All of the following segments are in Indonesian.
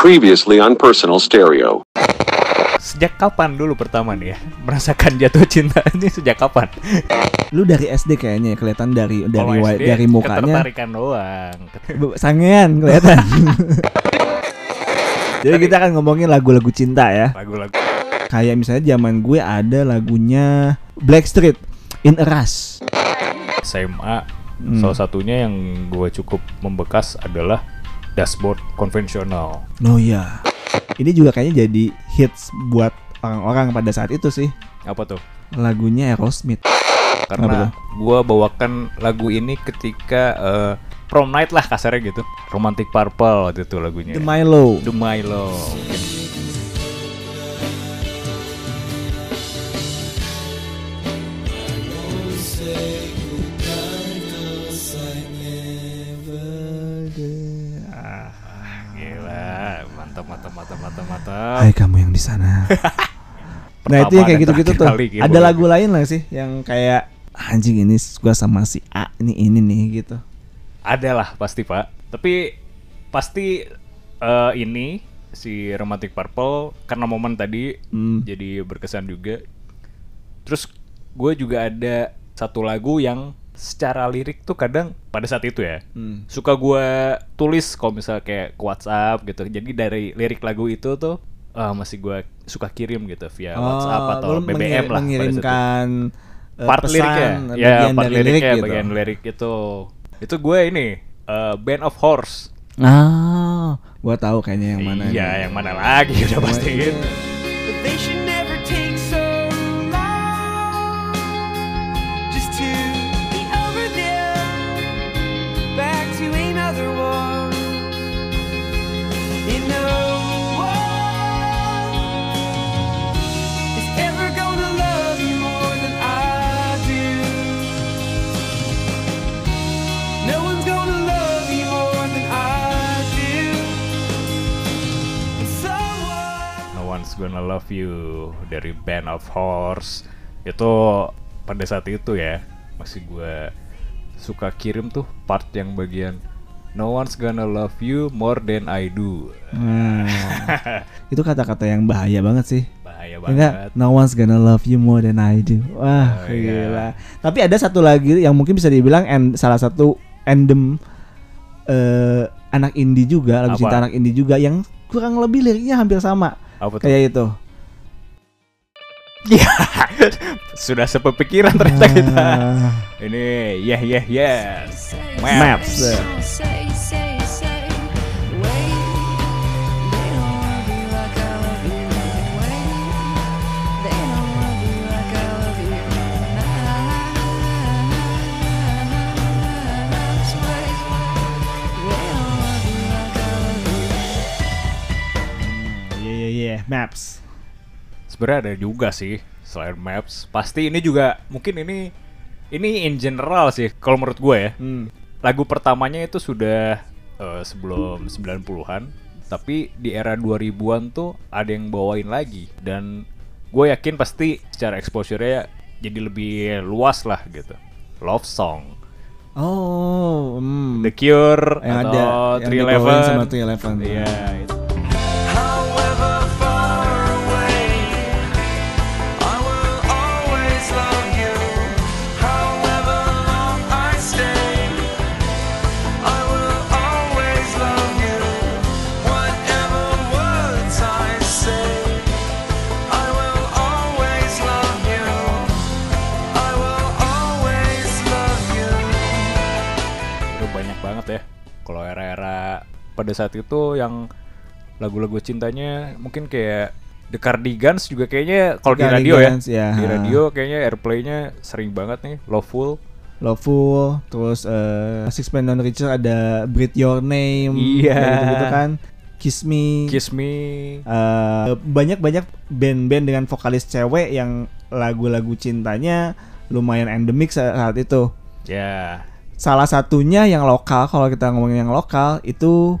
Previously on Personal Stereo. Sejak kapan dulu pertama nih ya merasakan jatuh cinta ini sejak kapan? Lu dari SD kayaknya ya, kelihatan dari dari Kalau wa- SD dari mukanya ketertarikan doang. Sangean kelihatan. Jadi kita akan ngomongin lagu-lagu cinta ya. Lagu-lagu Kayak misalnya zaman gue ada lagunya Blackstreet In a Rush. SMA Hmm. salah satunya yang gue cukup membekas adalah dashboard konvensional. Oh iya. Ini juga kayaknya jadi hits buat orang-orang pada saat itu sih. Apa tuh? Lagunya Aerosmith. Karena gue bawakan lagu ini ketika eh, prom night lah kasarnya gitu. Romantic Purple waktu itu lagunya. The Milo. The Milo. Ah, Hai kamu yang di sana. nah itu yang kayak gitu-gitu tuh. kali gitu. Ada lagu lain lah sih yang kayak anjing ini gua sama si A ini ini nih gitu. Ada lah pasti pak. Tapi pasti eh, ini si Romantic Purple karena momen tadi Hmm. jadi berkesan juga. Terus gue juga ada satu lagu yang secara lirik tuh kadang pada saat itu ya Hmm. suka gue tulis kalau misalnya kayak ke WhatsApp gitu. Jadi dari lirik lagu itu tuh eh, masih gue suka kirim gitu via WhatsApp atau Oh, BBM lah. mengirimkan eh, part pesan, liriknya ya bagian part liriknya lirik gitu. bagian lirik itu itu gue ini eh, band of horse Ah, gua tahu kayaknya yang mana. iya nih. yang mana lagi udah pasti gitu Gonna Love You dari Band of Horse itu pada saat itu ya masih gue suka kirim tuh part yang bagian No one's gonna love you more than I do Nah, itu kata-kata yang bahaya banget sih. bahaya Ya Enggak, banget no one's gonna love you more than I do. Wah, Oh, iya. gila. Tapi ada satu lagi yang mungkin bisa dibilang en- salah satu endem eh, anak indie juga, lagu Apa? cinta anak indie juga yang kurang lebih liriknya hampir sama apa tuh kayak itu. Ya, sudah sepepikiran ternyata kita. Ah, Ini yeah yeah yes. Maps. Say, Iya iya, Maps. Sebenarnya ada juga sih selain maps. Pasti ini juga mungkin ini ini in general sih kalau menurut gue ya. Hmm. Lagu pertamanya itu sudah eh, sebelum 90-an, tapi di era 2000-an tuh ada yang bawain lagi dan gue yakin pasti secara exposure-nya jadi lebih luas lah gitu. Love song. Oh, hmm. The Cure yang atau ada dibawain 311 sama 311. Iya, itu. Pada saat itu yang lagu-lagu cintanya mungkin kayak The Cardigans juga kayaknya kalau di radio ya ya. di radio kayaknya airplaynya sering banget nih Loveful Loveful, terus eh Six Man Non Richer ada Breathe Your Name, Iya. kayak gitu kan. Kiss Me. Kiss Me Eh, banyak-banyak band-band dengan vokalis cewek yang lagu-lagu cintanya lumayan endemik sa- saat itu. ya Salah satunya yang lokal, kalau kita ngomongin yang lokal itu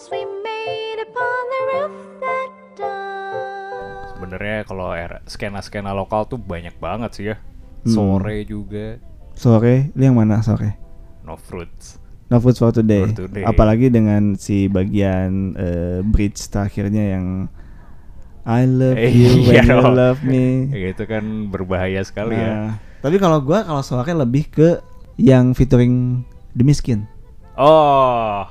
the wishes we made upon the roof that dawn. Sebenarnya kalau era skena-skena lokal tuh banyak banget sih ya. Hmm. Sore juga, Sore, lu yang mana sore? No Fruits. No Food for Today. For Today. Apalagi dengan si bagian eh, bridge terakhirnya yang I love Eh, you when iya you love me. Ya, itu kan berbahaya sekali ya. Nah, Tapi kalau gua kalau sore lebih ke yang featuring The Miskin. Oh,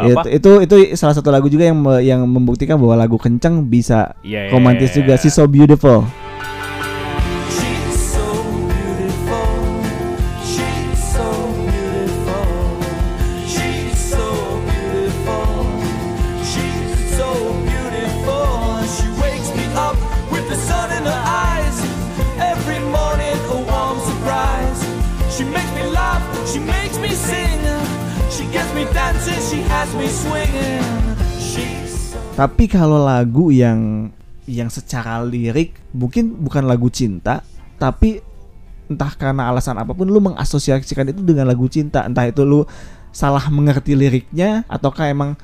Ya, apa? Itu, itu itu salah satu lagu juga yang me- yang membuktikan bahwa lagu kenceng bisa Iya, iya, romantis iya, juga. iya. She's so beautiful. Tapi kalau lagu yang yang secara lirik mungkin bukan lagu cinta, tapi entah karena alasan apa pun lu mengasosiasikan itu dengan lagu cinta, entah itu lu salah mengerti liriknya ataukah emang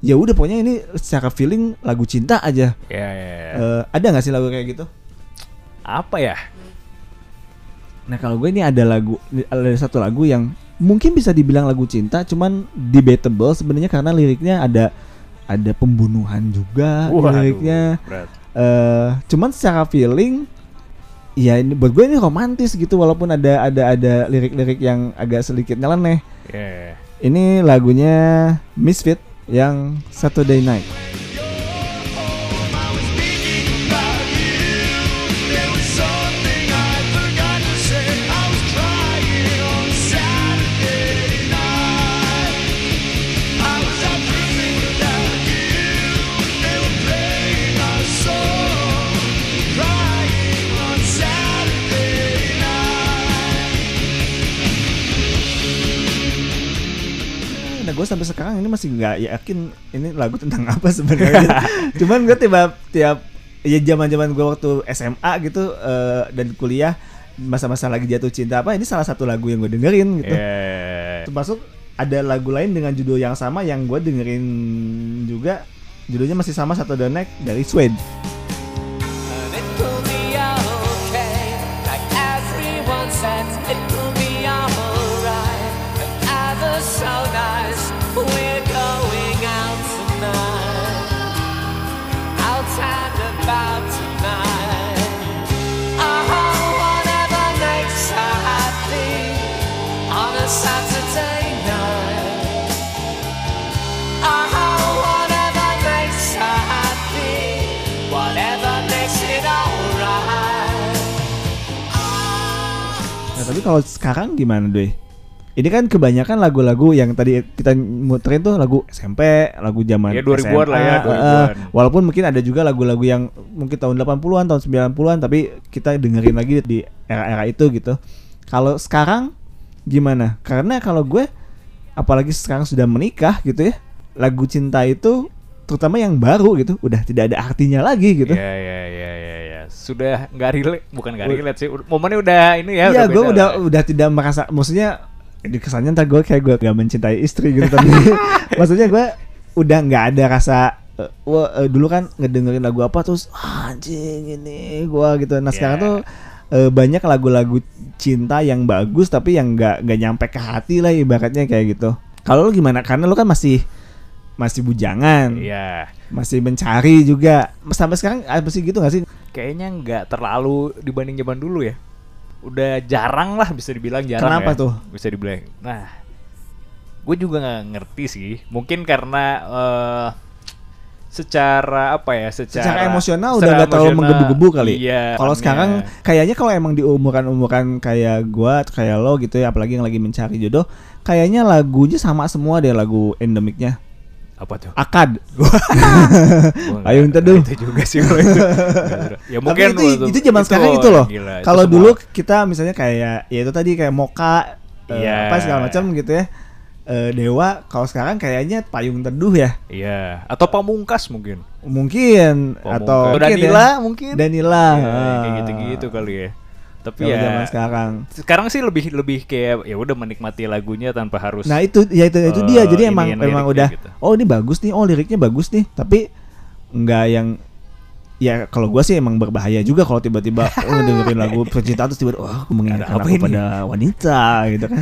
ya udah pokoknya ini secara feeling lagu cinta aja. Ya, ya, ya. Eh, ada nggak sih lagu kayak gitu? apa ya? Nah kalau gue ini ada lagu ada satu lagu yang mungkin bisa dibilang lagu cinta, cuman debatable sebenarnya karena liriknya ada ada pembunuhan juga liriknya. berat. eh cuman secara feeling ya ini buat gue ini romantis gitu walaupun ada ada ada lirik-lirik yang agak sedikit nyeleneh. Ya. Ini lagunya Misfit yang Saturday Night. Nah gue sampai sekarang ini masih nggak yakin ini lagu tentang apa sebenarnya. Cuman gue tiba tiap ya zaman zaman gue waktu SMA gitu eh, dan kuliah masa-masa lagi jatuh cinta apa ini salah satu lagu yang gue dengerin gitu. Ya. Termasuk ada lagu lain dengan judul yang sama yang gue dengerin juga judulnya masih sama satu Night dari Suede. Tapi kalau sekarang gimana deh? Ini kan kebanyakan lagu-lagu yang tadi kita muterin tuh lagu SMP, lagu zaman Ya, 2000-an SMA, lah ya, eh, 2000-an. walaupun mungkin ada juga lagu-lagu yang mungkin tahun 80-an, tahun 90-an tapi kita dengerin lagi di era-era itu gitu. Kalau sekarang gimana? Karena kalau gue apalagi sekarang sudah menikah gitu ya, lagu cinta itu terutama yang baru gitu, udah tidak ada artinya lagi gitu. Ya, ya, ya, ya, ya. Sudah nggak relate, bukan nggak relate sih. Momennya udah ini ya. Iya, gue udah lah. udah tidak merasa, maksudnya di kesannya ntar gue kayak gue gak mencintai istri gitu tapi maksudnya gue udah nggak ada rasa wah eh, dulu kan ngedengerin lagu apa terus "Ah, anjing ini gue gitu. Nah sekarang Yeah. tuh eh, banyak lagu-lagu cinta yang bagus tapi yang nggak nggak nyampe ke hati lah ibaratnya kayak gitu. Kalau lu gimana? Karena lu kan masih masih bujangan, Iya. masih mencari juga. Sampai sekarang apa sih gitu gak sih? Kayaknya nggak terlalu dibanding zaman dulu ya. Udah jarang lah bisa dibilang jarang Kenapa ya. tuh? Bisa dibilang. Nah, gue juga nggak ngerti sih. Mungkin karena eh secara apa ya? Secara, secara emosional udah secara gak terlalu menggebu-gebu kali. Iya. Kalau makanya. sekarang kayaknya kalau emang di umuran-umuran kayak gua, kayak lo gitu ya, apalagi yang lagi mencari jodoh, kayaknya lagunya sama semua deh lagu endemiknya. Apa tuh? Akad. Payung Teduh. Itu juga sih kalau itu. ya Tapi mungkin itu waktu- itu zaman sekarang itu loh. itu Kalau dulu kita misalnya kayak ya itu tadi kayak Moka eh, Iya. apa segala macam gitu ya. Eh, Dewa kalau sekarang kayaknya payung teduh ya. Iya, atau pamungkas mungkin. Mungkin Pamungkas. atau mungkin Danila ya. mungkin. Danila. Ya, kayak gitu-gitu kali ya. Tapi ya zaman sekarang. sekarang sih lebih lebih kayak ya udah menikmati lagunya tanpa harus Nah itu ya itu itu eh, dia jadi emang iniin emang liriknya udah gitu. oh ini bagus nih oh liriknya bagus nih tapi nggak yang ya kalau gua sih emang berbahaya juga kalau tiba-tiba oh, dengerin lagu percintaan terus tiba-tiba wah aku mengingatkan apa aku ini? pada wanita gitu kan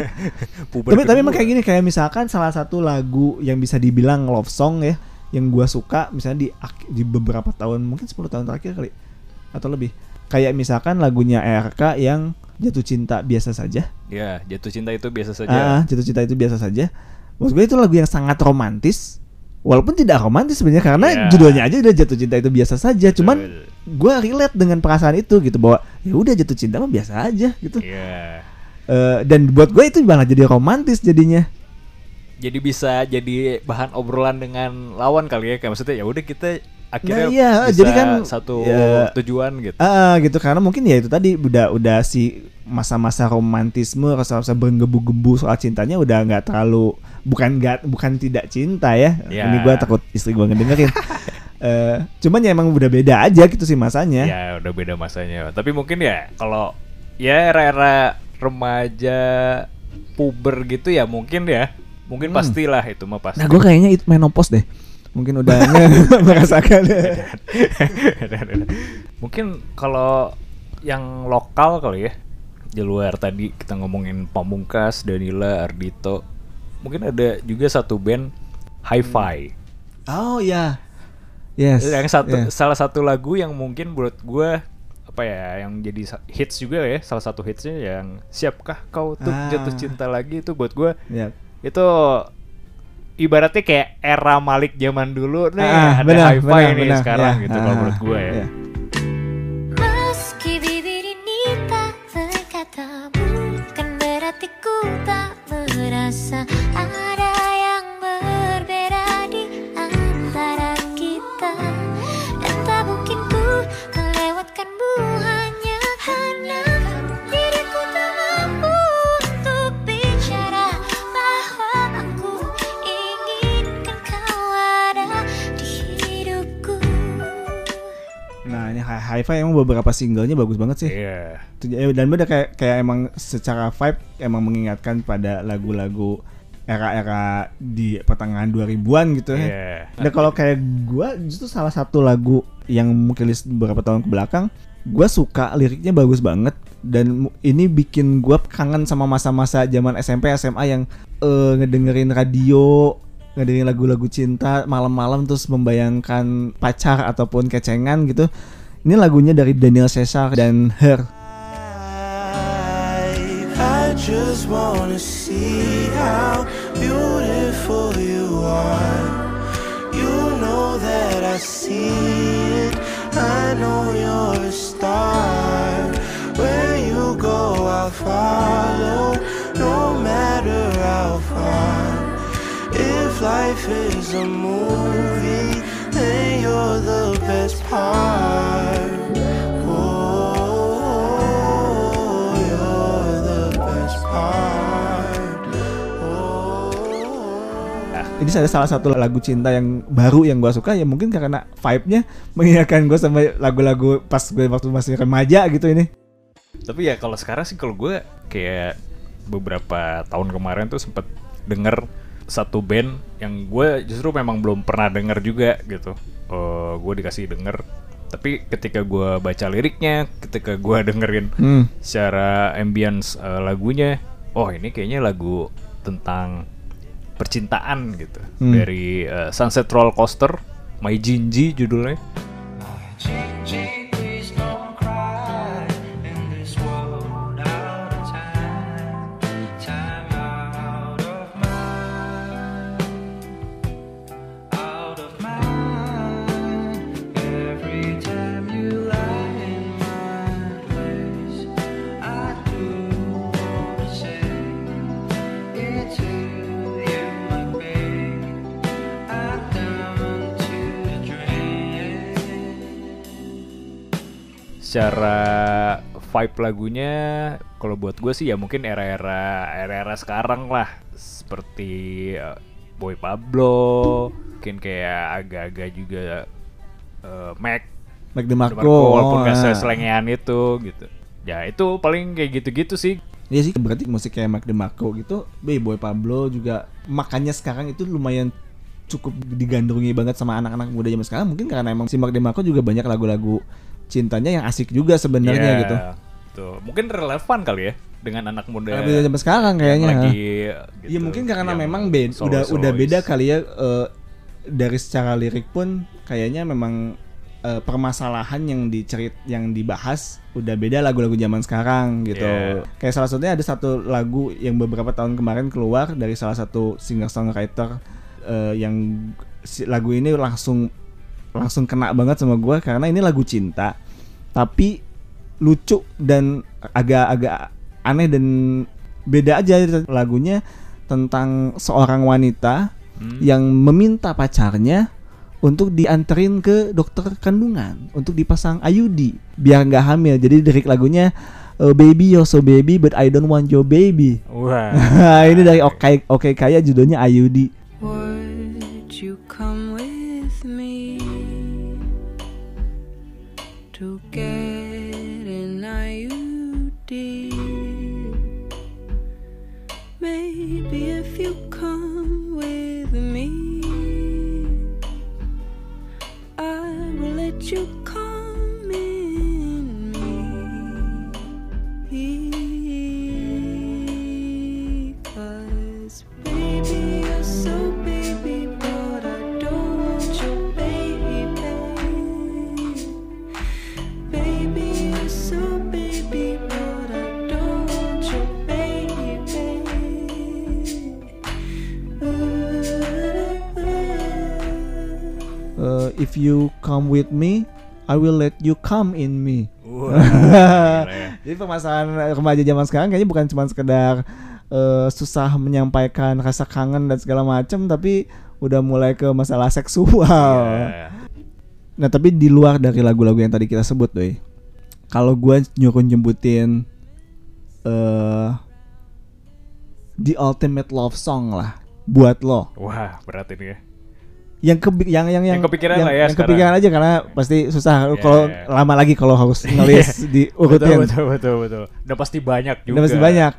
puber tapi tapi emang kayak gini kayak misalkan salah satu lagu yang bisa dibilang love song ya yang gua suka misalnya di di beberapa tahun mungkin 10 tahun terakhir kali atau lebih kayak misalkan lagunya RK yang jatuh cinta biasa saja Ya, jatuh cinta itu biasa saja. Ah, jatuh cinta itu biasa saja. Maksud gue itu lagu yang sangat romantis. Walaupun tidak romantis sebenarnya karena Ya. judulnya aja udah jatuh cinta itu biasa saja. Cuman gue relate dengan perasaan itu gitu bahwa ya udah jatuh cinta mah biasa aja gitu. Iya. Eh, dan buat gue itu malah jadi romantis jadinya. Jadi bisa jadi bahan obrolan dengan lawan kali ya. Kayak maksudnya ya udah kita akhirnya Nah, iya, bisa jadi kan, satu ya, tujuan gitu. Ah gitu karena mungkin ya itu tadi udah udah si masa-masa romantisme rasa-rasa bergebu-gebu soal cintanya udah nggak terlalu bukan nggak bukan tidak cinta ya. Ya. Ini gue takut istri gue ngedengerin. Eh, cuman ya emang udah beda aja gitu sih masanya. Ya udah beda masanya. Tapi mungkin ya kalau ya era-era remaja puber gitu ya mungkin ya. Mungkin Hmm. pastilah itu mah pasti. Nah gue kayaknya itu menopause deh. Mungkin udah merasakan. Mungkin kalau yang lokal kali ya di luar tadi kita ngomongin Pamungkas, Danila, Ardito, mungkin ada juga satu band Hi-Fi. oh ya. Yes. Yang satu yes. salah satu lagu yang mungkin buat gue apa ya yang jadi hits juga ya salah satu hitsnya yang siapkah kau untuk Ah. jatuh cinta lagi itu buat gue Ya. itu ibaratnya kayak era Malik zaman dulu nih Ah, ada benar, hi-fi benar, nih benar. sekarang Ya, gitu kalau ah, menurut gue ya. ya. Nah Hi-Fi emang beberapa singlenya bagus banget sih. Iya. Tuj- eh, Dan bener kayak kayak emang secara vibe emang mengingatkan pada lagu-lagu era-era di pertengahan 2000-an gitu ya. Iya. Dan kalau kayak gua justru salah satu lagu yang mungkin list beberapa tahun ke belakang, gua suka liriknya bagus banget dan ini bikin gua kangen sama masa-masa zaman SMP SMA yang eh, ngedengerin radio, ngedengerin lagu-lagu cinta malam-malam terus membayangkan pacar ataupun kecengan gitu. Ini lagunya dari Daniel Caesar dan Her. I just wanna see how beautiful you are. You know that I see it. I know you're a star. Where you go, I'll follow. No matter how far. If life is a movie, then you're the best part. Ini ada salah satu lagu cinta yang baru yang gua suka ya mungkin karena vibe-nya mengingatkan gue sama lagu-lagu pas gue waktu masih remaja gitu ini. Tapi ya kalau sekarang sih kalau gue kayak beberapa tahun kemarin tuh sempet denger satu band yang gue justru memang belum pernah denger juga gitu. Eh gue dikasih denger. Tapi ketika gue baca liriknya, ketika gue dengerin Hmm. secara ambience eh, lagunya, oh ini kayaknya lagu tentang percintaan gitu Hmm. dari eh, Sunset Roller Coaster, My Jinji judulnya. Gigi, please secara vibe lagunya kalau buat gue sih ya mungkin era-era era-era sekarang lah. Seperti eh, Boy Pablo mungkin kayak agak-agak juga eh, Mac. Mac DeMarco, DeMarco walaupun gak ah. seselengean itu gitu. Ya itu paling kayak gitu-gitu sih. Iya sih berarti musik kayak Mac DeMarco gitu, B-Boy Pablo juga makanya sekarang itu lumayan cukup digandrungi banget sama anak-anak muda zaman sekarang. Mungkin karena emang si Mac DeMarco juga banyak lagu-lagu cintanya yang asik juga sebenarnya Ya, gitu. tuh mungkin relevan kali ya dengan anak muda muda zaman sekarang kayaknya. lagi Iya gitu, mungkin karena yang memang beda udah solo-solois. udah beda kali ya eh, dari secara lirik pun kayaknya memang eh, permasalahan yang dicerit yang dibahas udah beda lagu-lagu zaman sekarang gitu. Yeah. Kayak salah satunya ada satu lagu yang beberapa tahun kemarin keluar dari salah satu singer songwriter eh, yang si- lagu ini langsung langsung kena banget sama gua karena ini lagu cinta tapi lucu dan agak-agak aneh dan beda aja lagunya tentang seorang wanita Hmm. yang meminta pacarnya untuk dianterin ke dokter kandungan untuk dipasang IUD biar nggak hamil. Jadi lirik lagunya eh, Baby you're so baby but I don't want your baby. Wah. ini dari Oke Oke Kaya judulnya IUD. If you come with me, I will let you come in me. Gila ya. Jadi permasalahan remaja zaman sekarang kayaknya bukan cuma sekedar eh, susah menyampaikan rasa kangen dan segala macam, tapi udah mulai ke masalah seksual. Iya. Nah tapi di luar dari lagu-lagu yang tadi kita sebut, doi, kalau gue nyuruh nyebutin eh the ultimate love song lah buat lo. Wah, berat ini ya. Yang kebi- yang yang Yang kepikiran lah ya yang sekarang. kepikiran aja karena pasti susah Yeah. kalau lama lagi kalau harus ngelis di Betul, urutin. betul, betul, betul. Udah pasti banyak juga. Udah pasti banyak.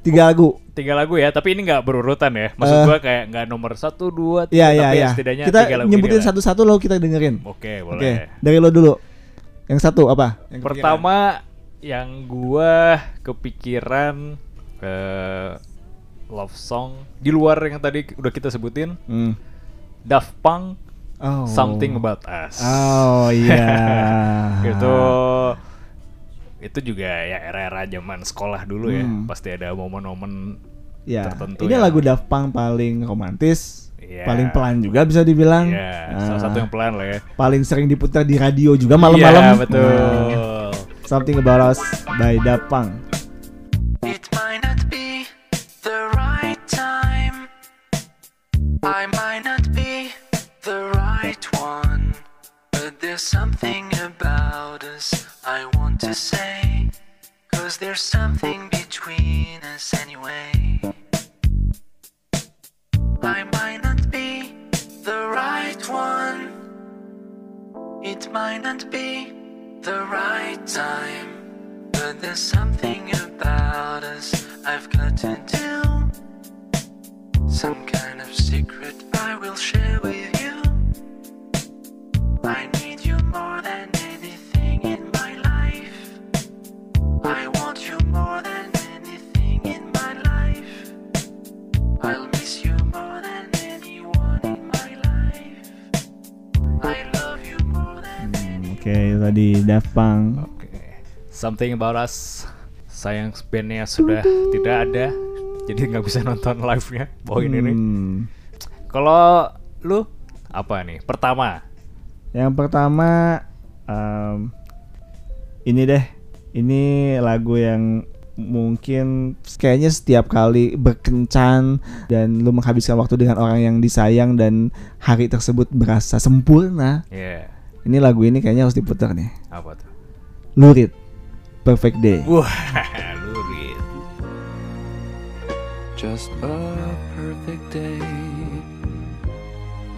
Tiga lagu. Tiga lagu ya, tapi ini nggak berurutan ya. Maksud Eh. gua kayak nggak nomor satu, dua, Iya tiga, iya tapi iya. setidaknya Kita tiga lagu nyebutin satu-satu lo kita dengerin. Oke, Oke, boleh. dari lo dulu. Yang satu apa? Yang kepikiran. Pertama yang gua kepikiran eh love song di luar yang tadi udah kita sebutin Hmm. Daft Punk Oh. Something About Us. Oh iya. itu itu juga ya era-era zaman sekolah dulu ya. Hmm. Pasti ada momen-momen ya. tertentu Ini yang- lagu Daft Punk paling romantis, Iya. paling pelan juga bisa dibilang. ya, salah Ah, satu yang pelan lah ya. paling sering diputar di radio juga malam-malam. Iya, betul. Nah, Something About Us by Daft Punk. It might not be the right time. I there's something about us I want to say. Cause there's something between us anyway. I might not be the right one. It might not be the right time. But there's something about us I've got to do. Some kind of secret I will share with you. I need Tadi Daft Punk. Oke. Something About Us. Sayang bandnya sudah tidak ada, jadi nggak bisa nonton live-nya. Ini. Hmm. Kalau lu apa nih? Pertama, Yang pertama em, ini deh, ini lagu yang mungkin kayaknya setiap kali berkencan dan lu menghabiskan waktu dengan orang yang disayang dan hari tersebut berasa sempurna. ya Ini lagu ini kayaknya harus diputar nih. apa tuh? Lurid. Perfect Day. Wah, lurit. just a perfect day.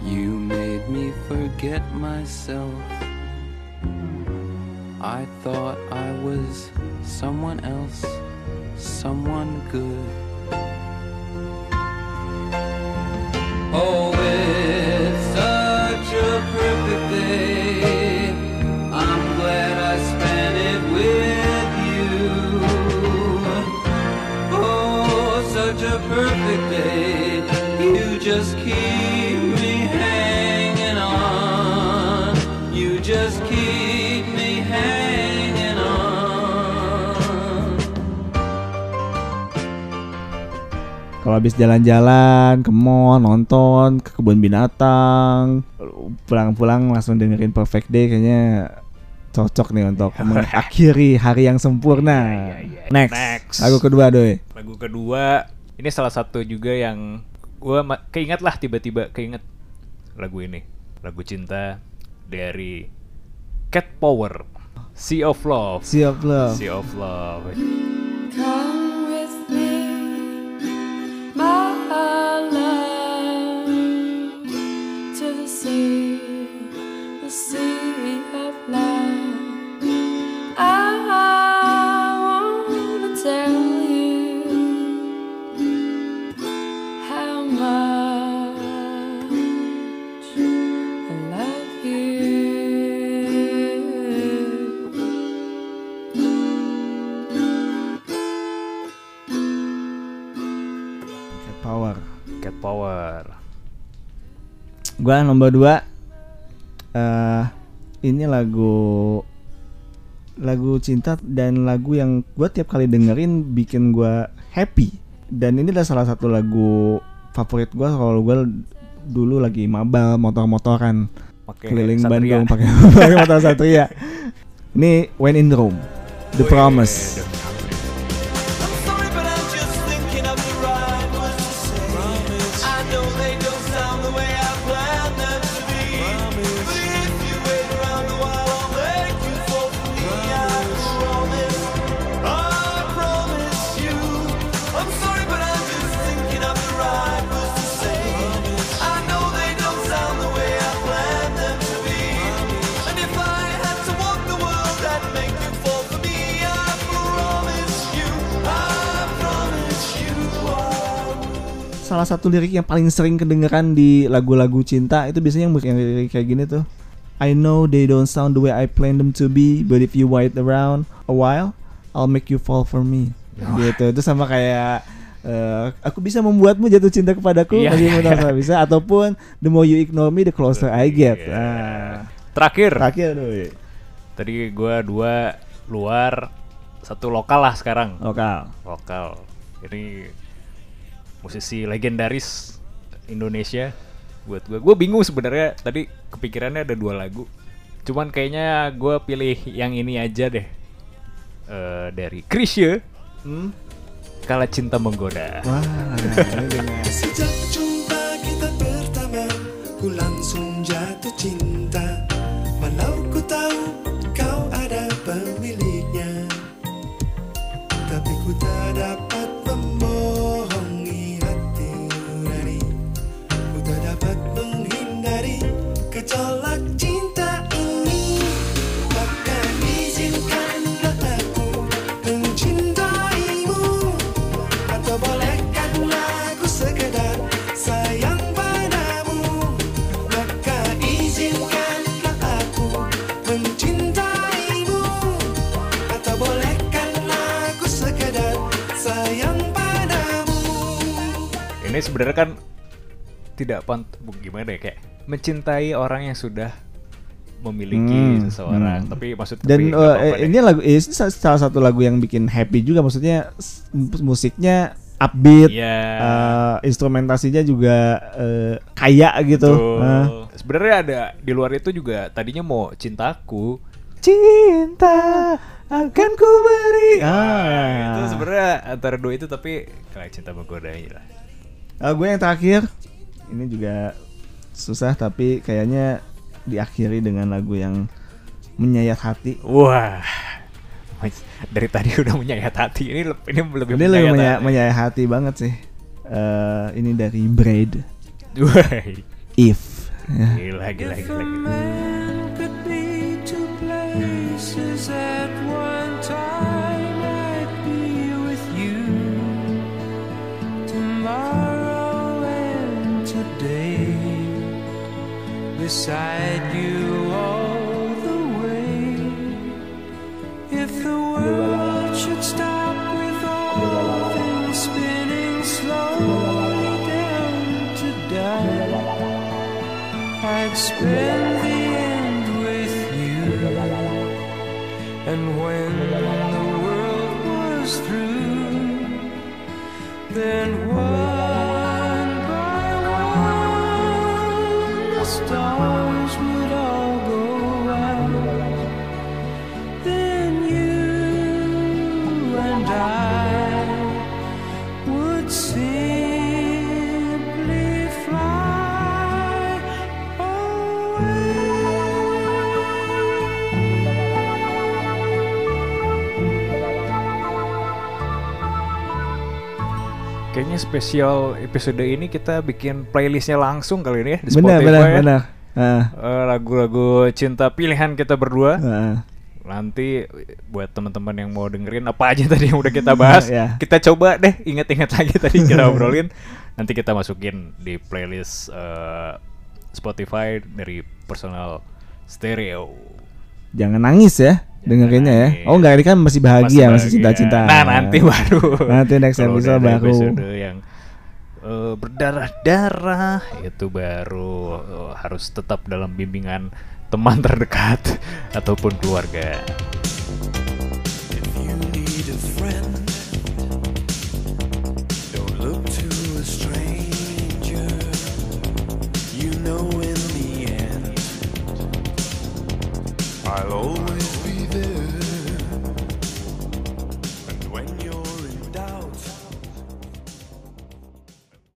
You made me forget myself. I thought I was someone else, someone good. Oh, such a perfect day. You just keep me hanging on. You just keep me hanging on. Kalau habis jalan-jalan, ke mall, nonton, ke kebun binatang, pulang-pulang langsung dengerin Perfect Day kayaknya cocok nih untuk mengakhiri hari yang sempurna. Next. Next. Lagu kedua doi. Lagu kedua ini salah satu juga yang gue keinget lah tiba-tiba keinget lagu ini. Lagu cinta dari Cat Power. Sea of Love. Siap lo. Sea of Love Gua nomor dua. eh ini lagu lagu cinta dan lagu yang gua tiap kali dengerin bikin gua happy. Dan ini adalah salah satu lagu favorit gua kalau gua dulu lagi mabal motor-motoran keliling Satria. Bandung pakai motor Satria. Ini When in Rome, The Promise. Salah satu lirik yang paling sering kedengeran di lagu-lagu cinta itu biasanya yang, yang lirik kayak gini tuh. I know they don't sound the way I planned them to be, but if you wait around a while, I'll make you fall for me. Gitu. Itu sama kayak eh, aku bisa membuatmu jatuh cinta kepadaku, bagi iya, mudah tak bisa ataupun the more you ignore me, the closer I get. Iya. Nah, Terakhir terakhir doi. Tadi gua dua luar Satu lokal lah sekarang Lokal. Lokal Ini Musisi legendaris Indonesia Buat gua. Gua bingung sebenarnya Tadi kepikirannya ada dua lagu. Cuman kayaknya gua pilih yang ini aja deh. Eh, Dari Krisye Hmm? Kala Cinta Menggoda. Wah, sebenarnya kan Tidak pant Gimana ya Kayak Mencintai orang yang sudah Memiliki Hmm, seseorang hmm. Tapi maksud Dan tapi nggak eh, apa-apa deh. ini lagu ini sa- salah satu lagu yang bikin happy juga maksudnya musiknya upbeat, Iya eh, instrumentasinya juga eh, kaya gitu. Betul. Nah. Sebenarnya ada di luar itu juga tadinya mau cintaku. Cinta akan ku beri. Ah, Ah, itu sebenarnya antara dua itu tapi kayak cinta menggoda lah. Ah, gue yang terakhir ini juga susah tapi kayaknya diakhiri dengan lagu yang menyayat hati. Wah, dari tadi udah menyayat hati ini leb- ini lebih Ini lebih menyayat menya- menyayat hati banget sih. Eh, ini dari Braid hati. If. Ya. gila gila gila. gila. Beside you all the way. If the world should stop with all things spinning slowly down to die. I'd spend the end with you. And when the world was through, then Kayaknya spesial episode ini kita bikin playlistnya langsung kali ini ya di Benar, Spotify benar, ya. benar. Eh, lagu-lagu cinta pilihan kita berdua. ah. Nanti buat teman-teman yang mau dengerin apa aja tadi yang udah kita bahas, Ya. kita coba deh ingat-ingat lagi tadi kita obrolin. Nanti kita masukin di playlist eh, Spotify dari personal stereo. Jangan nangis ya dengerinnya ya. nangis. Oh enggak ini kan masih bahagia, masih, bahagia. cinta-cinta. Nah nanti baru. Nanti next episode baru. episode yang eh, berdarah-darah itu baru eh, harus tetap dalam bimbingan teman terdekat ataupun keluarga. If